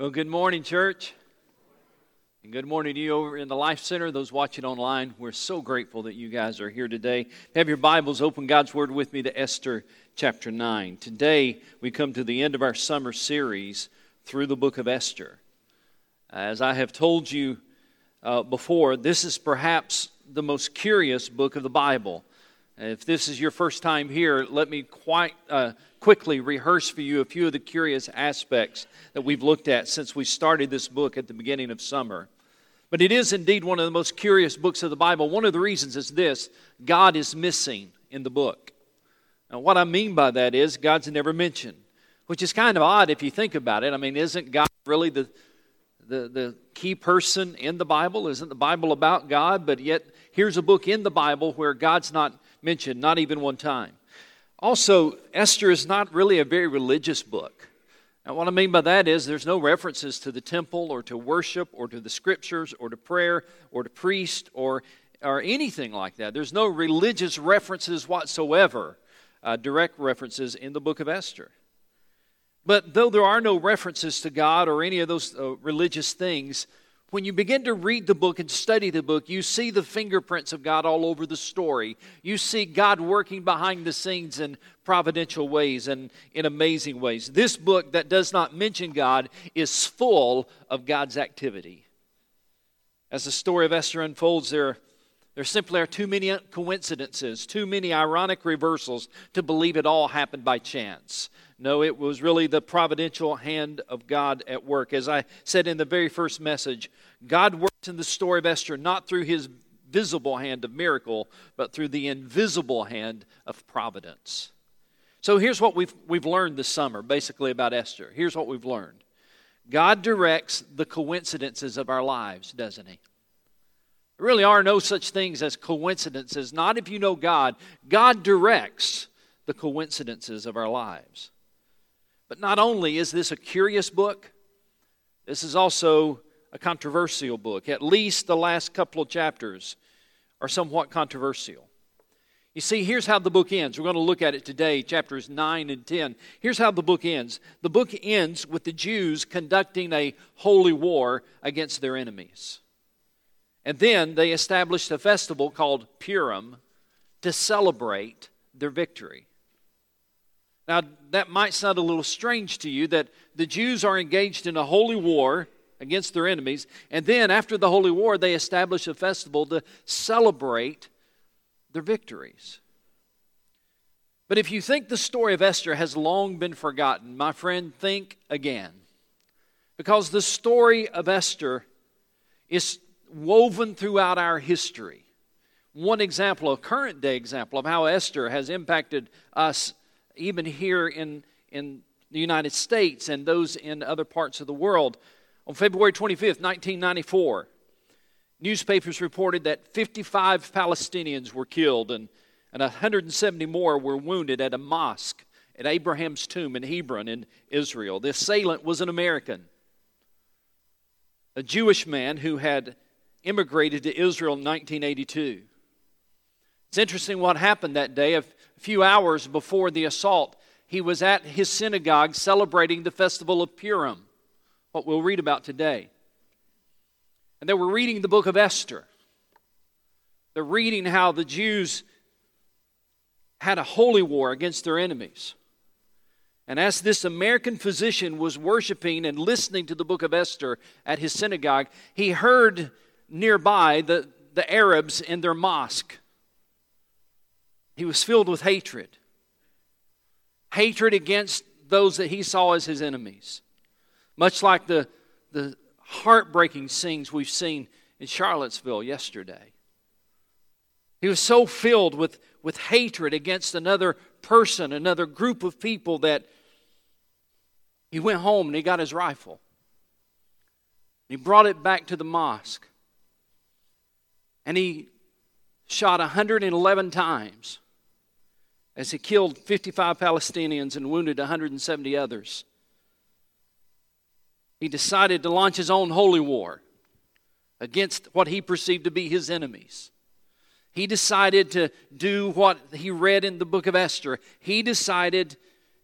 Well, good morning, church. And good morning to you over in the Life Center, those watching online. We're so grateful that you guys are here today. Have your Bibles open God's Word with me to Esther chapter 9. Today, we come to the end of our summer series through the book of Esther. As I have told you uh, before, this is perhaps the most curious book of the Bible. If this is your first time here, let me quite uh, quickly rehearse for you a few of the curious aspects that we've looked at since we started this book at the beginning of summer. But it is indeed one of the most curious books of the Bible. One of the reasons is this God is missing in the book. Now, what I mean by that is God's never mentioned, which is kind of odd if you think about it. I mean, isn't God really the, the, the key person in the Bible? Isn't the Bible about God? But yet, here's a book in the Bible where God's not mentioned, not even one time. Also, Esther is not really a very religious book. Now, what I mean by that is there's no references to the temple or to worship or to the scriptures or to prayer or to priest or, or anything like that. There's no religious references whatsoever, uh, direct references in the book of Esther. But though there are no references to God or any of those uh, religious things, when you begin to read the book and study the book, you see the fingerprints of God all over the story. You see God working behind the scenes in providential ways and in amazing ways. This book that does not mention God is full of God's activity. As the story of Esther unfolds, there, there simply are too many coincidences, too many ironic reversals to believe it all happened by chance. No, it was really the providential hand of God at work. As I said in the very first message, God worked in the story of Esther not through his visible hand of miracle, but through the invisible hand of providence. So here's what we've, we've learned this summer, basically, about Esther. Here's what we've learned God directs the coincidences of our lives, doesn't He? There really are no such things as coincidences, not if you know God. God directs the coincidences of our lives. But not only is this a curious book, this is also a controversial book. At least the last couple of chapters are somewhat controversial. You see, here's how the book ends. We're going to look at it today, chapters 9 and 10. Here's how the book ends the book ends with the Jews conducting a holy war against their enemies. And then they established a festival called Purim to celebrate their victory. Now, that might sound a little strange to you that the Jews are engaged in a holy war against their enemies, and then after the holy war, they establish a festival to celebrate their victories. But if you think the story of Esther has long been forgotten, my friend, think again. Because the story of Esther is woven throughout our history. One example, a current day example of how Esther has impacted us even here in, in the United States and those in other parts of the world. On February 25th, 1994, newspapers reported that 55 Palestinians were killed and, and 170 more were wounded at a mosque at Abraham's tomb in Hebron in Israel. The assailant was an American, a Jewish man who had immigrated to Israel in 1982. It's interesting what happened that day. A few hours before the assault, he was at his synagogue celebrating the festival of Purim, what we'll read about today. And they were reading the book of Esther. They're reading how the Jews had a holy war against their enemies. And as this American physician was worshiping and listening to the book of Esther at his synagogue, he heard nearby the, the Arabs in their mosque he was filled with hatred hatred against those that he saw as his enemies. Much like the, the heartbreaking scenes we've seen in Charlottesville yesterday. He was so filled with, with hatred against another person, another group of people, that he went home and he got his rifle. He brought it back to the mosque. And he shot 111 times as he killed 55 Palestinians and wounded 170 others. He decided to launch his own holy war against what he perceived to be his enemies. He decided to do what he read in the book of Esther. He decided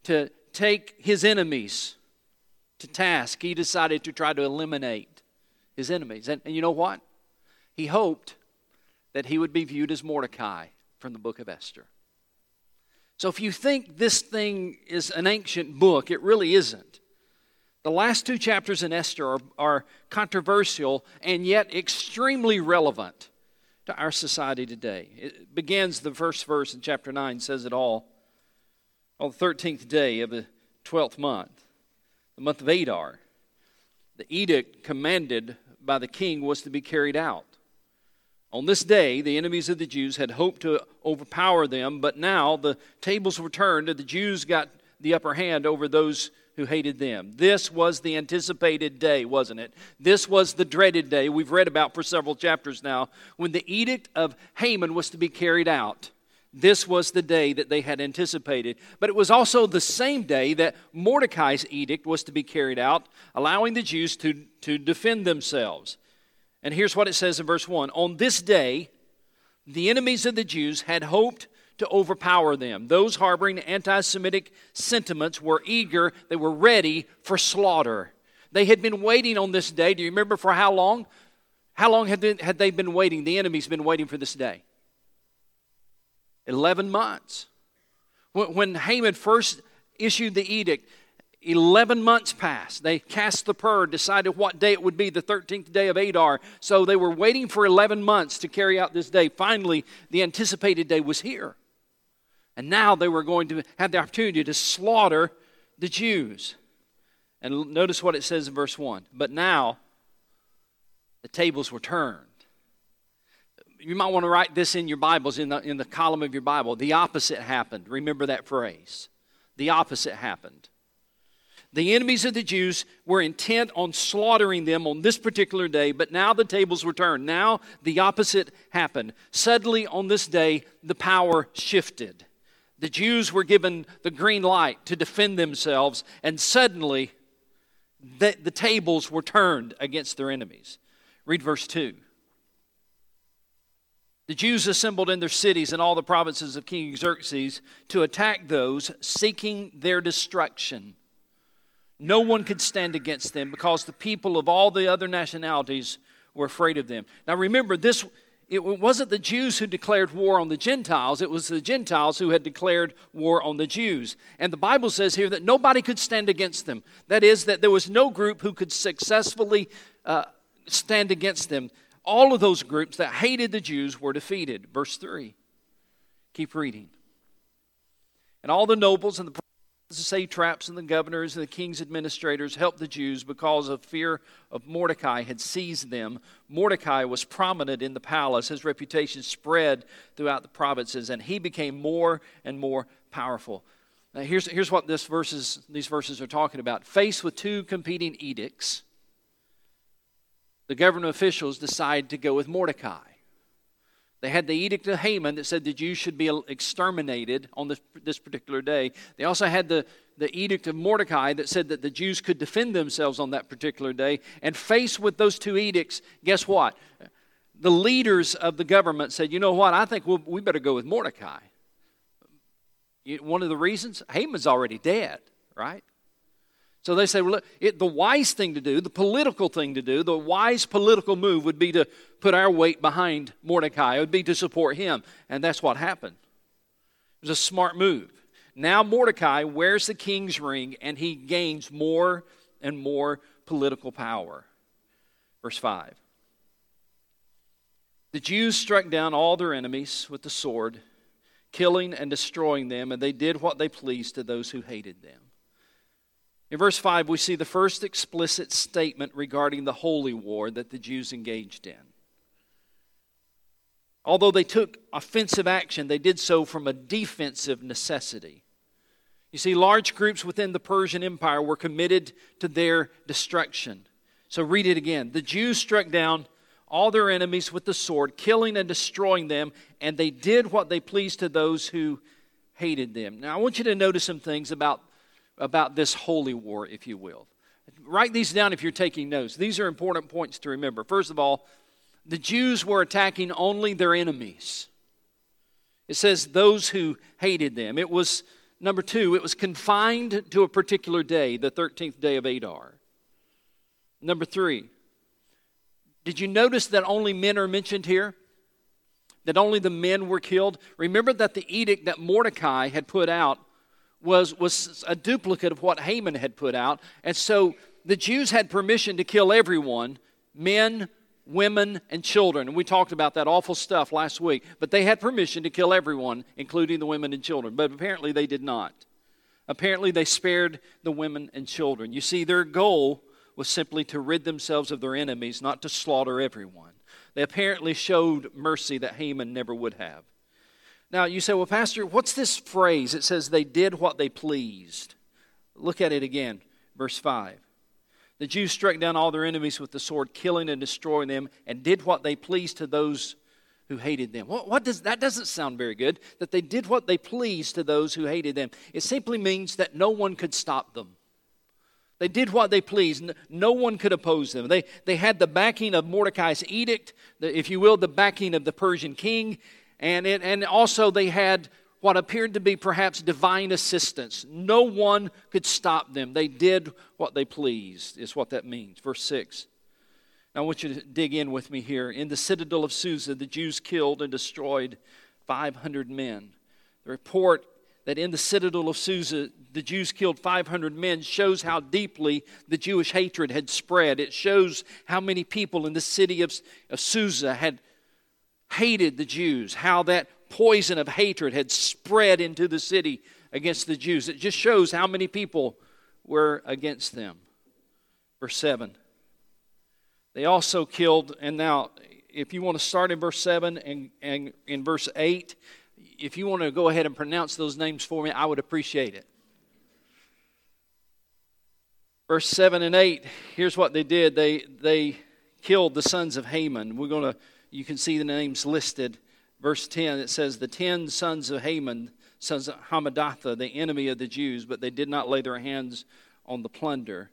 to take his enemies to task. He decided to try to eliminate his enemies. And, and you know what? He hoped that he would be viewed as Mordecai from the book of Esther. So if you think this thing is an ancient book, it really isn't. The last two chapters in Esther are, are controversial and yet extremely relevant to our society today. It begins, the first verse in chapter 9 says it all. On the 13th day of the 12th month, the month of Adar, the edict commanded by the king was to be carried out. On this day, the enemies of the Jews had hoped to overpower them, but now the tables were turned and the Jews got the upper hand over those who hated them. This was the anticipated day, wasn't it? This was the dreaded day we've read about for several chapters now when the edict of Haman was to be carried out. This was the day that they had anticipated. But it was also the same day that Mordecai's edict was to be carried out, allowing the Jews to, to defend themselves. And here's what it says in verse 1 On this day, the enemies of the Jews had hoped to overpower them. Those harboring anti Semitic sentiments were eager, they were ready for slaughter. They had been waiting on this day. Do you remember for how long? How long had they, had they been waiting? The enemy's been waiting for this day. 11 months. When Haman first issued the edict, 11 months passed. They cast the pur, decided what day it would be, the 13th day of Adar. So they were waiting for 11 months to carry out this day. Finally, the anticipated day was here. And now they were going to have the opportunity to slaughter the Jews. And notice what it says in verse 1. But now the tables were turned. You might want to write this in your Bibles, in the, in the column of your Bible. The opposite happened. Remember that phrase. The opposite happened. The enemies of the Jews were intent on slaughtering them on this particular day, but now the tables were turned. Now the opposite happened. Suddenly, on this day, the power shifted. The Jews were given the green light to defend themselves, and suddenly the, the tables were turned against their enemies. Read verse 2. The Jews assembled in their cities and all the provinces of King Xerxes to attack those seeking their destruction. No one could stand against them because the people of all the other nationalities were afraid of them. Now remember, this it wasn't the Jews who declared war on the Gentiles, it was the Gentiles who had declared war on the Jews. And the Bible says here that nobody could stand against them. That is, that there was no group who could successfully uh, stand against them. All of those groups that hated the Jews were defeated. Verse 3. Keep reading. And all the nobles and the the satraps and the governors and the king's administrators helped the Jews because of fear of Mordecai had seized them. Mordecai was prominent in the palace. His reputation spread throughout the provinces, and he became more and more powerful. Now, here's, here's what this verses, these verses are talking about. Faced with two competing edicts, the government officials decide to go with Mordecai. They had the edict of Haman that said the Jews should be exterminated on this, this particular day. They also had the, the edict of Mordecai that said that the Jews could defend themselves on that particular day. And faced with those two edicts, guess what? The leaders of the government said, you know what? I think we'll, we better go with Mordecai. One of the reasons, Haman's already dead, right? So they say, well, look, it, the wise thing to do, the political thing to do, the wise political move would be to put our weight behind Mordecai. It would be to support him. And that's what happened. It was a smart move. Now Mordecai wears the king's ring and he gains more and more political power. Verse 5. The Jews struck down all their enemies with the sword, killing and destroying them, and they did what they pleased to those who hated them. In verse 5, we see the first explicit statement regarding the holy war that the Jews engaged in. Although they took offensive action, they did so from a defensive necessity. You see, large groups within the Persian Empire were committed to their destruction. So read it again. The Jews struck down all their enemies with the sword, killing and destroying them, and they did what they pleased to those who hated them. Now, I want you to notice some things about about this holy war, if you will. Write these down if you're taking notes. These are important points to remember. First of all, the Jews were attacking only their enemies. It says those who hated them. It was number two, it was confined to a particular day, the 13th day of Adar. Number three, did you notice that only men are mentioned here? That only the men were killed? Remember that the edict that Mordecai had put out was, was a duplicate of what Haman had put out. And so the Jews had permission to kill everyone men, women, and children. And we talked about that awful stuff last week. But they had permission to kill everyone, including the women and children. But apparently they did not. Apparently they spared the women and children. You see, their goal was simply to rid themselves of their enemies, not to slaughter everyone. They apparently showed mercy that Haman never would have. Now, you say, well, Pastor, what's this phrase? It says they did what they pleased. Look at it again, verse 5. The Jews struck down all their enemies with the sword, killing and destroying them, and did what they pleased to those who hated them. What, what, does that doesn't sound very good? That they did what they pleased to those who hated them. It simply means that no one could stop them. They did what they pleased. No one could oppose them. They, they had the backing of Mordecai's edict, the, if you will, the backing of the Persian king, and, it, and also they had what appeared to be perhaps divine assistance. No one could stop them. They did what they pleased, is what that means. Verse 6. Now, I want you to dig in with me here. In the citadel of Susa, the Jews killed and destroyed 500 men. The report that in the citadel of Susa, the Jews killed 500 men shows how deeply the Jewish hatred had spread. It shows how many people in the city of, of Susa had hated the Jews, how that poison of hatred had spread into the city against the Jews. It just shows how many people were against them. Verse 7. They also killed, and now, if you want to start in verse 7 and, and in verse 8, if you want to go ahead and pronounce those names for me, I would appreciate it. Verse 7 and 8, here's what they did. They, they killed the sons of Haman. We're going to you can see the names listed. Verse 10, it says, The ten sons of Haman, sons of Hammedatha, the enemy of the Jews, but they did not lay their hands on the plunder.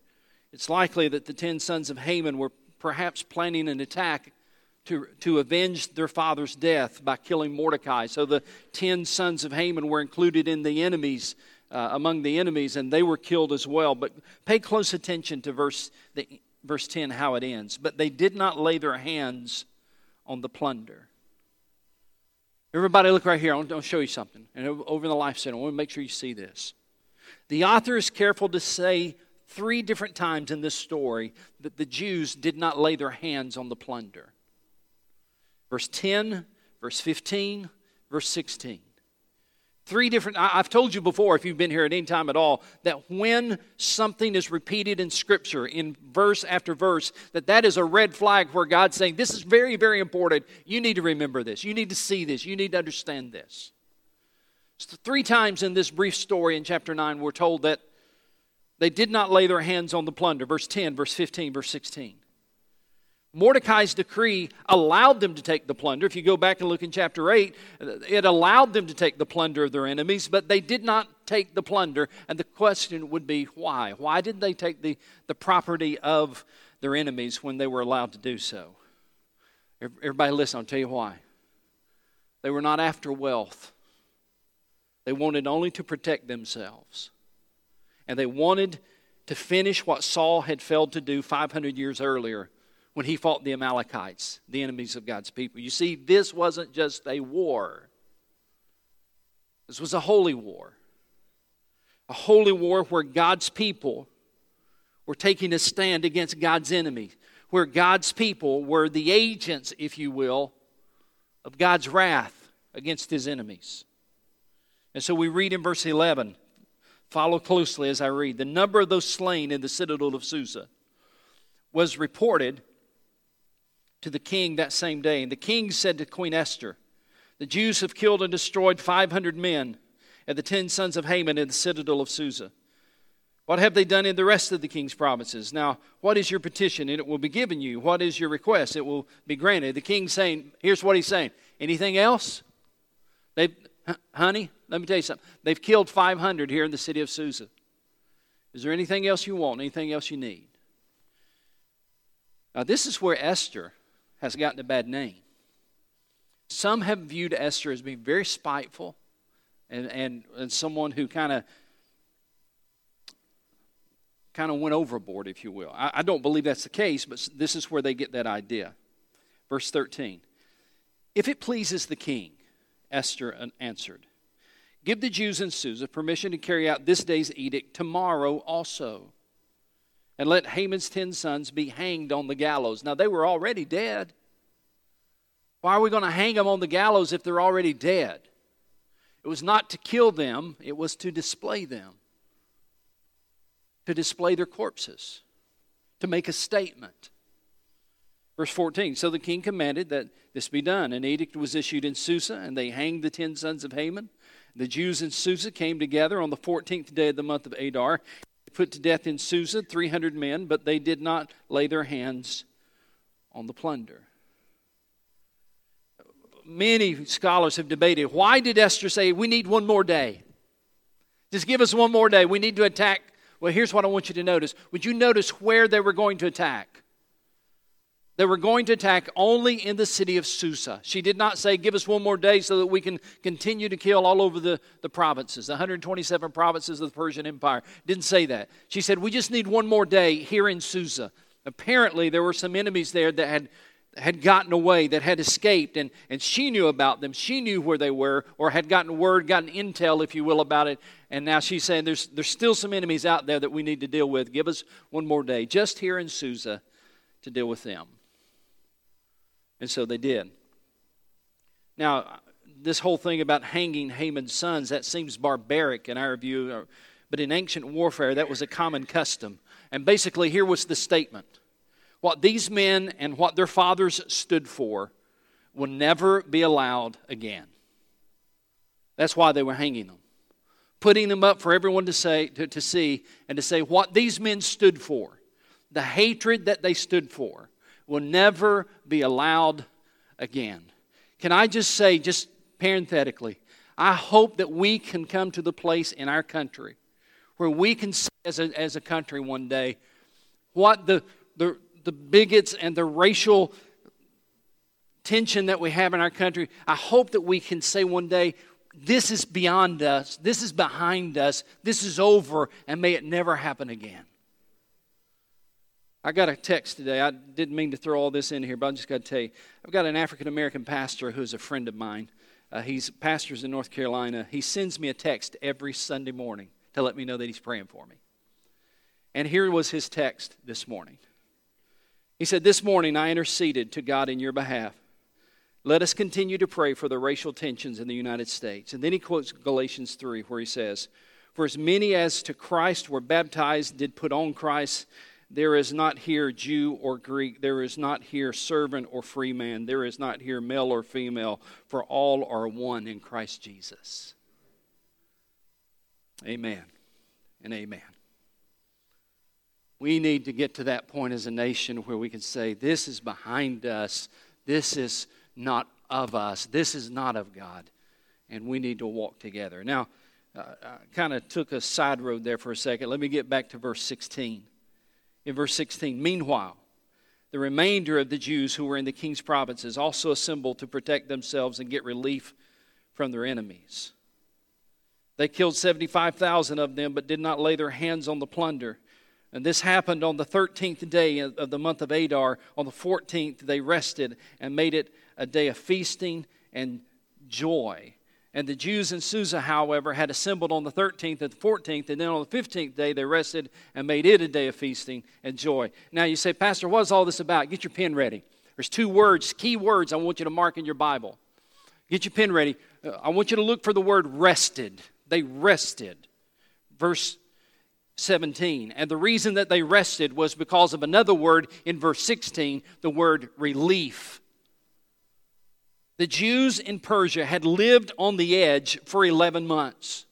It's likely that the ten sons of Haman were perhaps planning an attack to, to avenge their father's death by killing Mordecai. So the ten sons of Haman were included in the enemies, uh, among the enemies, and they were killed as well. But pay close attention to verse, the, verse 10, how it ends. But they did not lay their hands on the plunder. Everybody, look right here. I want to show you something. And over in the Life Center, I want to make sure you see this. The author is careful to say three different times in this story that the Jews did not lay their hands on the plunder. Verse 10, verse 15, verse 16. Three different, I've told you before, if you've been here at any time at all, that when something is repeated in Scripture, in verse after verse, that that is a red flag where God's saying, This is very, very important. You need to remember this. You need to see this. You need to understand this. So three times in this brief story in chapter 9, we're told that they did not lay their hands on the plunder. Verse 10, verse 15, verse 16. Mordecai's decree allowed them to take the plunder. If you go back and look in chapter 8, it allowed them to take the plunder of their enemies, but they did not take the plunder. And the question would be why? Why did they take the, the property of their enemies when they were allowed to do so? Everybody, listen, I'll tell you why. They were not after wealth, they wanted only to protect themselves. And they wanted to finish what Saul had failed to do 500 years earlier when he fought the Amalekites, the enemies of God's people. You see, this wasn't just a war, this was a holy war. A holy war where God's people were taking a stand against God's enemies, where God's people were the agents, if you will, of God's wrath against his enemies. And so we read in verse 11, follow closely as I read. The number of those slain in the citadel of Susa was reported to the king that same day. And the king said to Queen Esther, The Jews have killed and destroyed 500 men and the ten sons of Haman in the citadel of Susa. What have they done in the rest of the king's provinces? Now, what is your petition? And it will be given you. What is your request? It will be granted. The king saying, here's what he's saying. Anything else? They, honey, let me tell you something. They've killed 500 here in the city of Susa. Is there anything else you want? Anything else you need? Now, this is where Esther has gotten a bad name. Some have viewed Esther as being very spiteful and, and, and someone who kind of kind of went overboard, if you will. I, I don't believe that's the case, but this is where they get that idea. Verse 13 If it pleases the king, Esther answered, Give the Jews in Susa permission to carry out this day's edict tomorrow also. And let Haman's ten sons be hanged on the gallows. Now, they were already dead. Why are we going to hang them on the gallows if they're already dead? It was not to kill them, it was to display them, to display their corpses, to make a statement. Verse 14 So the king commanded that this be done. An edict was issued in Susa, and they hanged the ten sons of Haman. The Jews in Susa came together on the 14th day of the month of Adar, put to death in Susa 300 men, but they did not lay their hands on the plunder. Many scholars have debated why did Esther say, We need one more day? Just give us one more day. We need to attack. Well, here's what I want you to notice. Would you notice where they were going to attack? They were going to attack only in the city of Susa. She did not say, Give us one more day so that we can continue to kill all over the, the provinces, the 127 provinces of the Persian Empire. Didn't say that. She said, We just need one more day here in Susa. Apparently, there were some enemies there that had, had gotten away, that had escaped, and, and she knew about them. She knew where they were, or had gotten word, gotten intel, if you will, about it. And now she's saying, There's, there's still some enemies out there that we need to deal with. Give us one more day, just here in Susa, to deal with them. And so they did. Now, this whole thing about hanging Haman's sons, that seems barbaric in our view, uh, but in ancient warfare, that was a common custom. And basically, here was the statement what these men and what their fathers stood for will never be allowed again. That's why they were hanging them, putting them up for everyone to say to, to see and to say what these men stood for, the hatred that they stood for, will never be allowed again. Can I just say, just parenthetically, I hope that we can come to the place in our country where we can say as a, as a country one day what the, the, the bigots and the racial tension that we have in our country, I hope that we can say one day, this is beyond us, this is behind us, this is over, and may it never happen again. I got a text today. I didn't mean to throw all this in here, but I just got to tell you. I've got an African American pastor who's a friend of mine. Uh, he's pastors in North Carolina. He sends me a text every Sunday morning to let me know that he's praying for me. And here was his text this morning. He said, This morning I interceded to God in your behalf. Let us continue to pray for the racial tensions in the United States. And then he quotes Galatians 3, where he says, For as many as to Christ were baptized did put on Christ. There is not here Jew or Greek. There is not here servant or free man. There is not here male or female, for all are one in Christ Jesus. Amen and amen. We need to get to that point as a nation where we can say, This is behind us. This is not of us. This is not of God. And we need to walk together. Now, uh, I kind of took a side road there for a second. Let me get back to verse 16 in verse 16. Meanwhile, the remainder of the Jews who were in the king's provinces also assembled to protect themselves and get relief from their enemies. They killed 75,000 of them, but did not lay their hands on the plunder. And this happened on the 13th day of the month of Adar. On the 14th, they rested and made it a day of feasting and joy. And the Jews in Susa, however, had assembled on the 13th and the 14th, and then on the 15th day they rested and made it a day of feasting and joy. Now you say, Pastor, what is all this about? Get your pen ready. There's two words, key words I want you to mark in your Bible. Get your pen ready. Uh, I want you to look for the word rested. They rested. Verse 17. And the reason that they rested was because of another word in verse 16, the word relief. The Jews in Persia had lived on the edge for 11 months.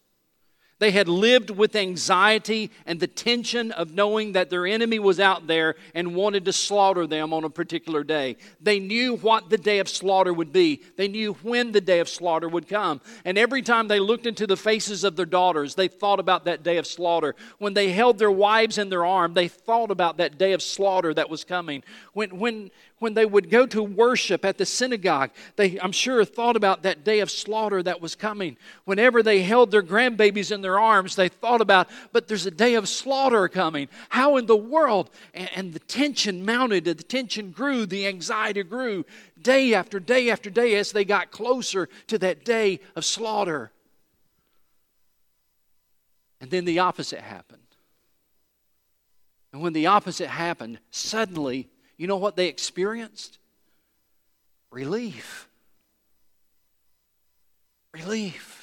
They had lived with anxiety and the tension of knowing that their enemy was out there and wanted to slaughter them on a particular day. They knew what the day of slaughter would be, they knew when the day of slaughter would come. And every time they looked into the faces of their daughters, they thought about that day of slaughter. When they held their wives in their arm, they thought about that day of slaughter that was coming. When, when, when they would go to worship at the synagogue, they, I'm sure, thought about that day of slaughter that was coming. Whenever they held their grandbabies in their arms, they thought about, but there's a day of slaughter coming. How in the world? And, and the tension mounted, the tension grew, the anxiety grew day after day after day as they got closer to that day of slaughter. And then the opposite happened. And when the opposite happened, suddenly you know what they experienced? Relief. Relief.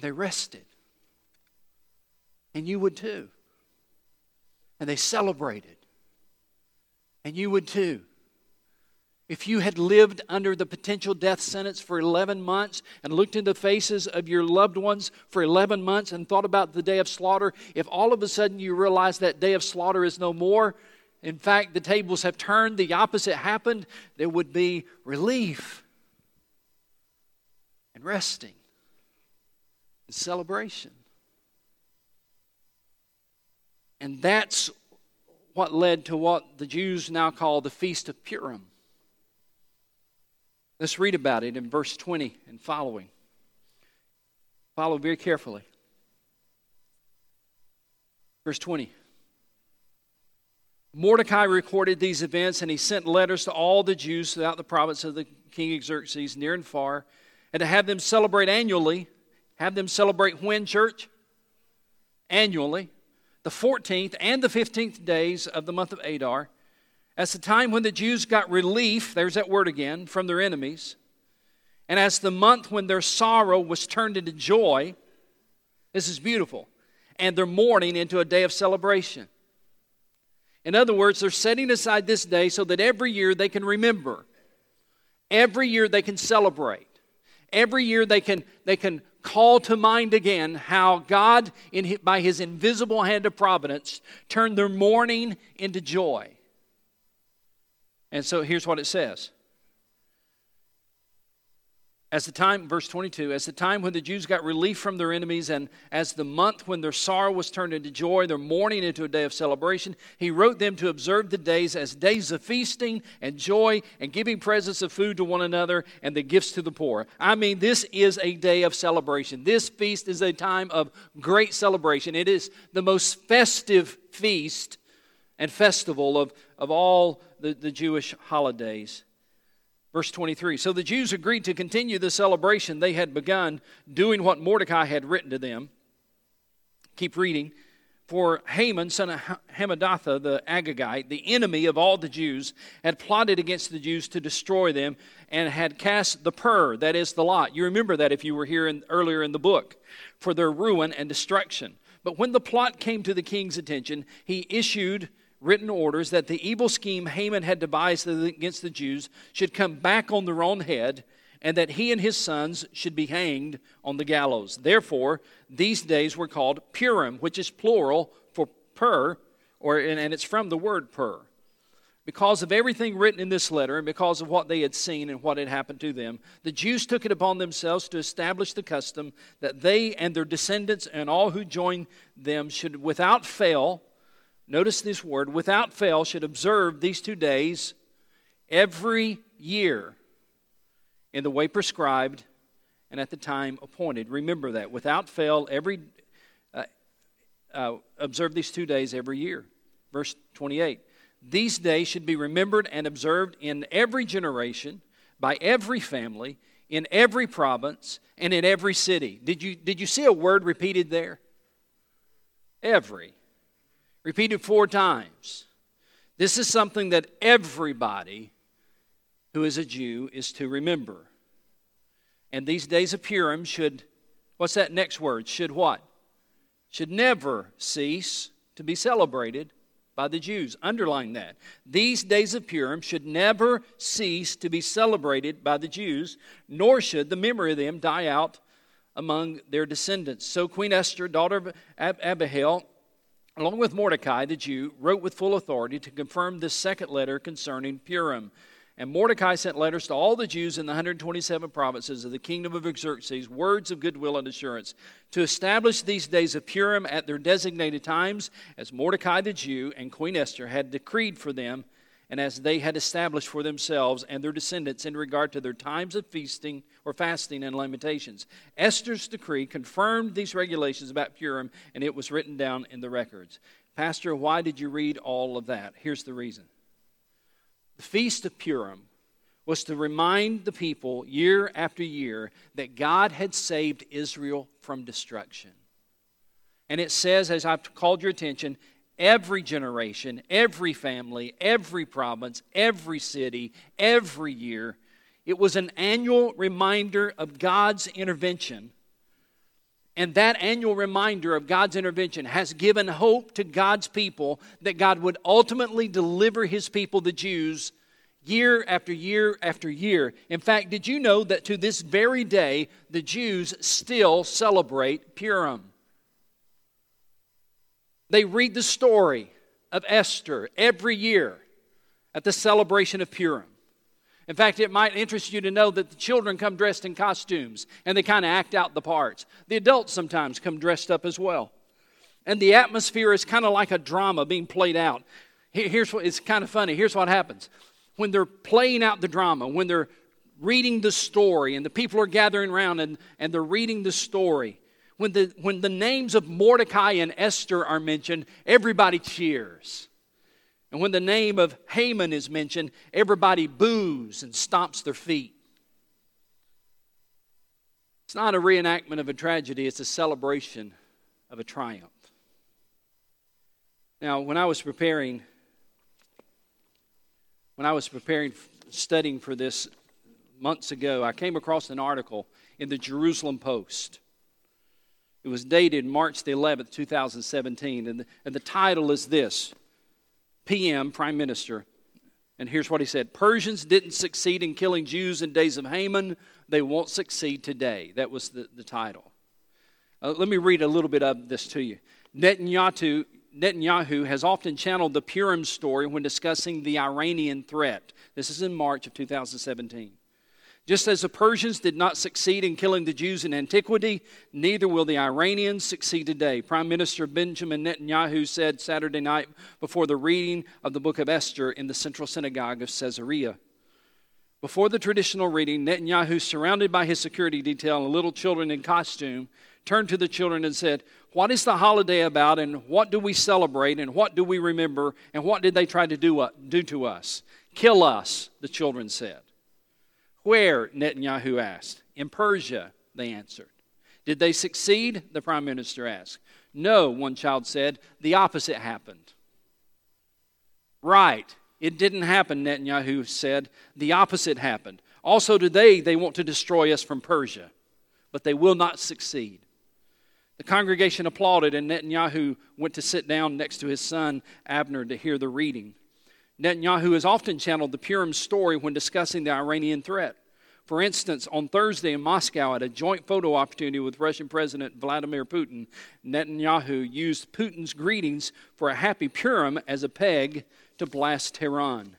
And they rested. And you would too. And they celebrated. And you would too. If you had lived under the potential death sentence for 11 months and looked in the faces of your loved ones for 11 months and thought about the day of slaughter, if all of a sudden you realize that day of slaughter is no more, in fact, the tables have turned, the opposite happened, there would be relief and resting celebration. And that's what led to what the Jews now call the Feast of Purim. Let's read about it in verse 20 and following. Follow very carefully. Verse 20. Mordecai recorded these events and he sent letters to all the Jews throughout the province of the king Xerxes, near and far, and to have them celebrate annually. Have them celebrate when, church? Annually. The 14th and the 15th days of the month of Adar as the time when the Jews got relief, there's that word again, from their enemies, and as the month when their sorrow was turned into joy, this is beautiful, and their mourning into a day of celebration. In other words, they're setting aside this day so that every year they can remember. Every year they can celebrate. Every year they can, they can call to mind again how God, in, by his invisible hand of providence, turned their mourning into joy. And so here's what it says. As the time, verse 22, as the time when the Jews got relief from their enemies, and as the month when their sorrow was turned into joy, their mourning into a day of celebration, he wrote them to observe the days as days of feasting and joy and giving presents of food to one another and the gifts to the poor. I mean, this is a day of celebration. This feast is a time of great celebration. It is the most festive feast and festival of, of all the, the Jewish holidays. Verse 23 So the Jews agreed to continue the celebration they had begun, doing what Mordecai had written to them. Keep reading. For Haman, son of Hammedatha, the Agagite, the enemy of all the Jews, had plotted against the Jews to destroy them and had cast the pur, that is the lot. You remember that if you were here in, earlier in the book, for their ruin and destruction. But when the plot came to the king's attention, he issued written orders that the evil scheme Haman had devised against the Jews should come back on their own head and that he and his sons should be hanged on the gallows. Therefore, these days were called Purim, which is plural for pur, or, and it's from the word pur. Because of everything written in this letter and because of what they had seen and what had happened to them, the Jews took it upon themselves to establish the custom that they and their descendants and all who join them should without fail notice this word, without fail, should observe these two days every year in the way prescribed and at the time appointed. Remember that. Without fail, every uh, uh, observe these two days every year. Verse 28. These days should be remembered and observed in every generation, by every family, in every province, and in every city. Did you, did you see a word repeated there? Every repeated four times. This is something that everybody who is a Jew is to remember. And these days of Purim should, what's that next word? Should what? Should never cease to be celebrated by the Jews. Underline that. These days of Purim should never cease to be celebrated by the Jews, nor should the memory of them die out among their descendants. So Queen Esther, daughter of Ab- Abihail, along with Mordecai the Jew, wrote with full authority to confirm this second letter concerning Purim. And Mordecai sent letters to all the Jews in the 127 provinces of the kingdom of Xerxes, words of goodwill and assurance, to establish these days of Purim at their designated times, as Mordecai the Jew and Queen Esther had decreed for them, and as they had established for themselves and their descendants in regard to their times of feasting or fasting and lamentations. Esther's decree confirmed these regulations about Purim, and it was written down in the records. Pastor, why did you read all of that? Here's the reason. The Feast of Purim was to remind the people year after year that God had saved Israel from destruction. And it says, as I've called your attention, every generation, every family, every province, every city, every year, it was an annual reminder of God's intervention. And that annual reminder of God's intervention has given hope to God's people that God would ultimately deliver his people, the Jews, year after year after year. In fact, did you know that to this very day, the Jews still celebrate Purim? They read the story of Esther every year at the celebration of Purim. In fact, it might interest you to know that the children come dressed in costumes and they kind of act out the parts. The adults sometimes come dressed up as well. And the atmosphere is kind of like a drama being played out. Here's what it's kind of funny. Here's what happens. When they're playing out the drama, when they're reading the story and the people are gathering around and, and they're reading the story, when the, when the names of Mordecai and Esther are mentioned, everybody cheers. And when the name of Haman is mentioned, everybody boos and stomps their feet. It's not a reenactment of a tragedy, it's a celebration of a triumph. Now, when I was preparing, when I was preparing, studying for this months ago, I came across an article in the Jerusalem Post. It was dated March the 11th, 2017, and the, and the title is this PM, Prime Minister. And here's what he said Persians didn't succeed in killing Jews in days of Haman. They won't succeed today. That was the, the title. Uh, let me read a little bit of this to you. Netanyahu, Netanyahu has often channeled the Purim story when discussing the Iranian threat. This is in March of 2017. Just as the Persians did not succeed in killing the Jews in antiquity, neither will the Iranians succeed today. Prime Minister Benjamin Netanyahu said Saturday night before the reading of the book of Esther in the central synagogue of Caesarea. Before the traditional reading, Netanyahu, surrounded by his security detail and little children in costume, turned to the children and said, What is the holiday about, and what do we celebrate, and what do we remember, and what did they try to do, uh, do to us? Kill us, the children said. Where? Netanyahu asked. In Persia, they answered. Did they succeed? The prime minister asked. No, one child said. The opposite happened. Right. It didn't happen, Netanyahu said. The opposite happened. Also, today, they want to destroy us from Persia, but they will not succeed. The congregation applauded, and Netanyahu went to sit down next to his son Avner to hear the reading. Netanyahu has often channeled the Purim story when discussing the Iranian threat. For instance, on Thursday in Moscow at a joint photo opportunity with Russian President Vladimir Putin, Netanyahu used Putin's greetings for a happy Purim as a peg to blast Tehran.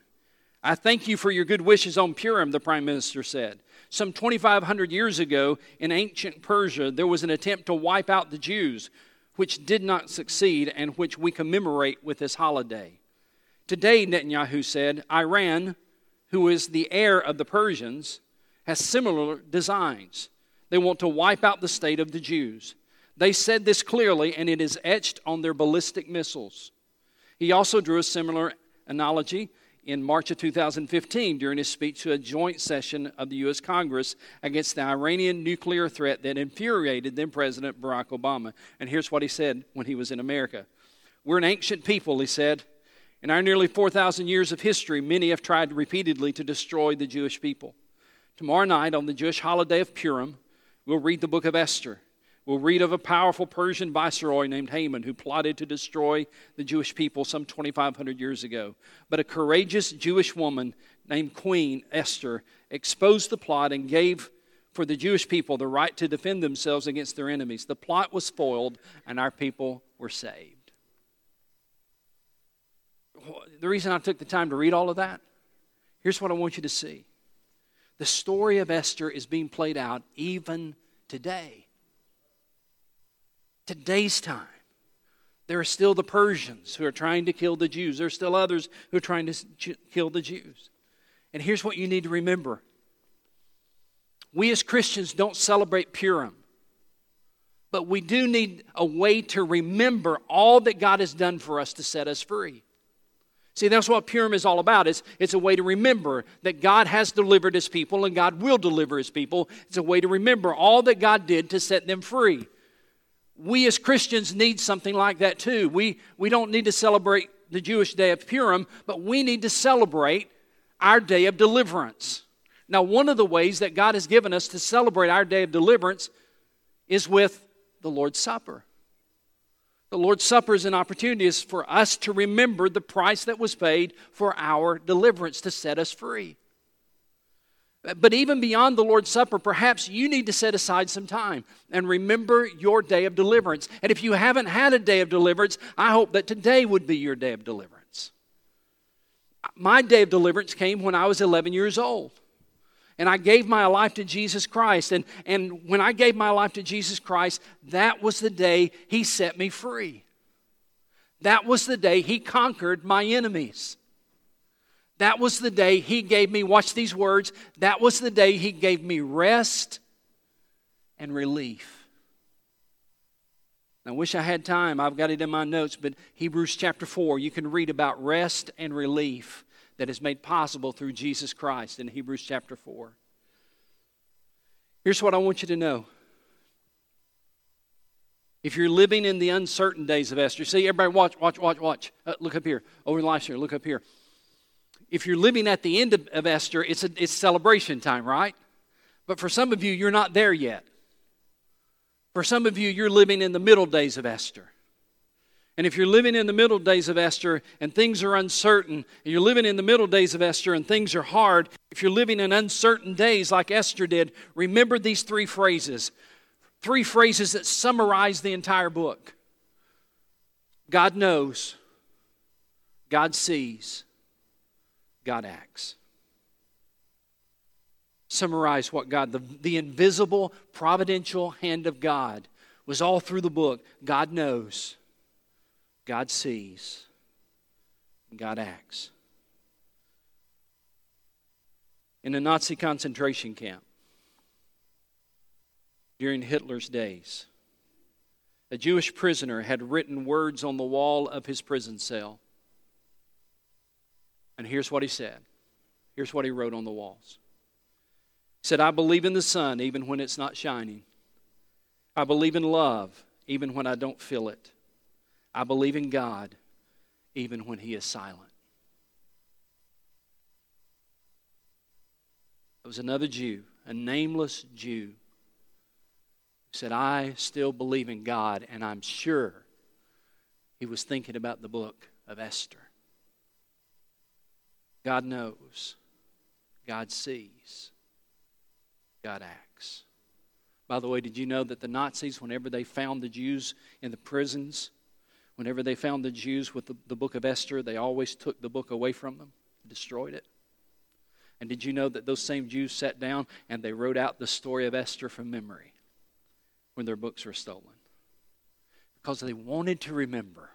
I thank you for your good wishes on Purim, the prime minister said. Some 2,500 years ago in ancient Persia, there was an attempt to wipe out the Jews, which did not succeed and which we commemorate with this holiday. Today, Netanyahu said, Iran, who is the heir of the Persians, has similar designs. They want to wipe out the state of the Jews. They said this clearly, and it is etched on their ballistic missiles. He also drew a similar analogy in March of 2015 during his speech to a joint session of the U.S. Congress against the Iranian nuclear threat that infuriated then President Barack Obama. And here's what he said when he was in America We're an ancient people, he said. In our nearly 4,000 years of history, many have tried repeatedly to destroy the Jewish people. Tomorrow night, on the Jewish holiday of Purim, we'll read the book of Esther. We'll read of a powerful Persian viceroy named Haman who plotted to destroy the Jewish people some 2,500 years ago. But a courageous Jewish woman named Queen Esther exposed the plot and gave for the Jewish people the right to defend themselves against their enemies. The plot was foiled, and our people were saved. The reason I took the time to read all of that, here's what I want you to see. The story of Esther is being played out even today. Today's time. There are still the Persians who are trying to kill the Jews. There are still others who are trying to kill the Jews. And here's what you need to remember we as Christians don't celebrate Purim, but we do need a way to remember all that God has done for us to set us free. See, that's what Purim is all about. It's, it's a way to remember that God has delivered his people and God will deliver his people. It's a way to remember all that God did to set them free. We as Christians need something like that too. We, we don't need to celebrate the Jewish day of Purim, but we need to celebrate our day of deliverance. Now, one of the ways that God has given us to celebrate our day of deliverance is with the Lord's Supper. The Lord's Supper is an opportunity for us to remember the price that was paid for our deliverance to set us free. But even beyond the Lord's Supper, perhaps you need to set aside some time and remember your day of deliverance. And if you haven't had a day of deliverance, I hope that today would be your day of deliverance. My day of deliverance came when I was 11 years old and I gave my life to Jesus Christ. And, and when I gave my life to Jesus Christ, that was the day He set me free. That was the day He conquered my enemies. That was the day He gave me, watch these words, that was the day He gave me rest and relief. I wish I had time. I've got it in my notes, but Hebrews chapter 4, you can read about rest and relief that is made possible through Jesus Christ in Hebrews chapter 4. Here's what I want you to know. If you're living in the uncertain days of Esther, see, everybody watch, watch, watch, watch. Uh, look up here. Over in last year, look up here. If you're living at the end of, of Esther, it's, a, it's celebration time, right? But for some of you, you're not there yet. For some of you, you're living in the middle days of Esther. And if you're living in the middle days of Esther and things are uncertain, and you're living in the middle days of Esther and things are hard, if you're living in uncertain days like Esther did, remember these three phrases. Three phrases that summarize the entire book God knows, God sees, God acts. Summarize what God, the, the invisible, providential hand of God was all through the book. God knows. God sees, God acts. In a Nazi concentration camp during Hitler's days, a Jewish prisoner had written words on the wall of his prison cell. And here's what he said. Here's what he wrote on the walls. He said, I believe in the sun even when it's not shining. I believe in love even when I don't feel it. I believe in God even when He is silent. There was another Jew, a nameless Jew, who said, I still believe in God, and I'm sure he was thinking about the book of Esther. God knows, God sees, God acts. By the way, did you know that the Nazis, whenever they found the Jews in the prisons, Whenever they found the Jews with the, the book of Esther, they always took the book away from them, destroyed it. And did you know that those same Jews sat down and they wrote out the story of Esther from memory when their books were stolen? Because they wanted to remember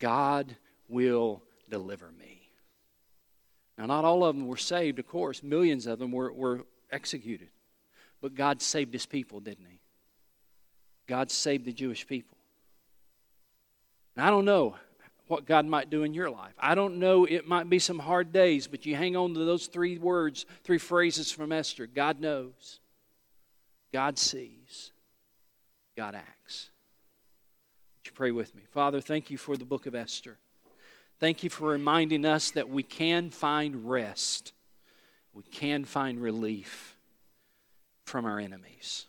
God will deliver me. Now, not all of them were saved, of course. Millions of them were, were executed. But God saved his people, didn't he? God saved the Jewish people. I don't know what God might do in your life. I don't know, it might be some hard days, but you hang on to those three words, three phrases from Esther God knows, God sees, God acts. Would you pray with me? Father, thank you for the book of Esther. Thank you for reminding us that we can find rest, we can find relief from our enemies.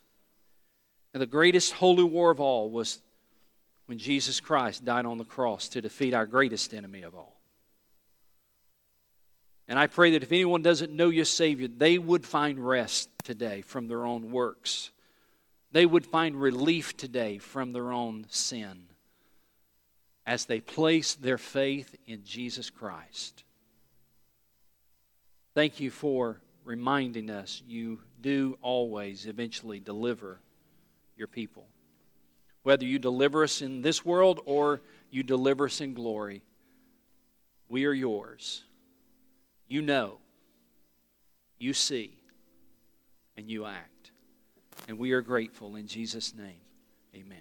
And the greatest holy war of all was when Jesus Christ died on the cross to defeat our greatest enemy of all. And I pray that if anyone doesn't know your Savior, they would find rest today from their own works. They would find relief today from their own sin as they place their faith in Jesus Christ. Thank you for reminding us you do always eventually deliver your people. Whether you deliver us in this world or you deliver us in glory, we are yours. You know, you see, and you act. And we are grateful in Jesus' name. Amen.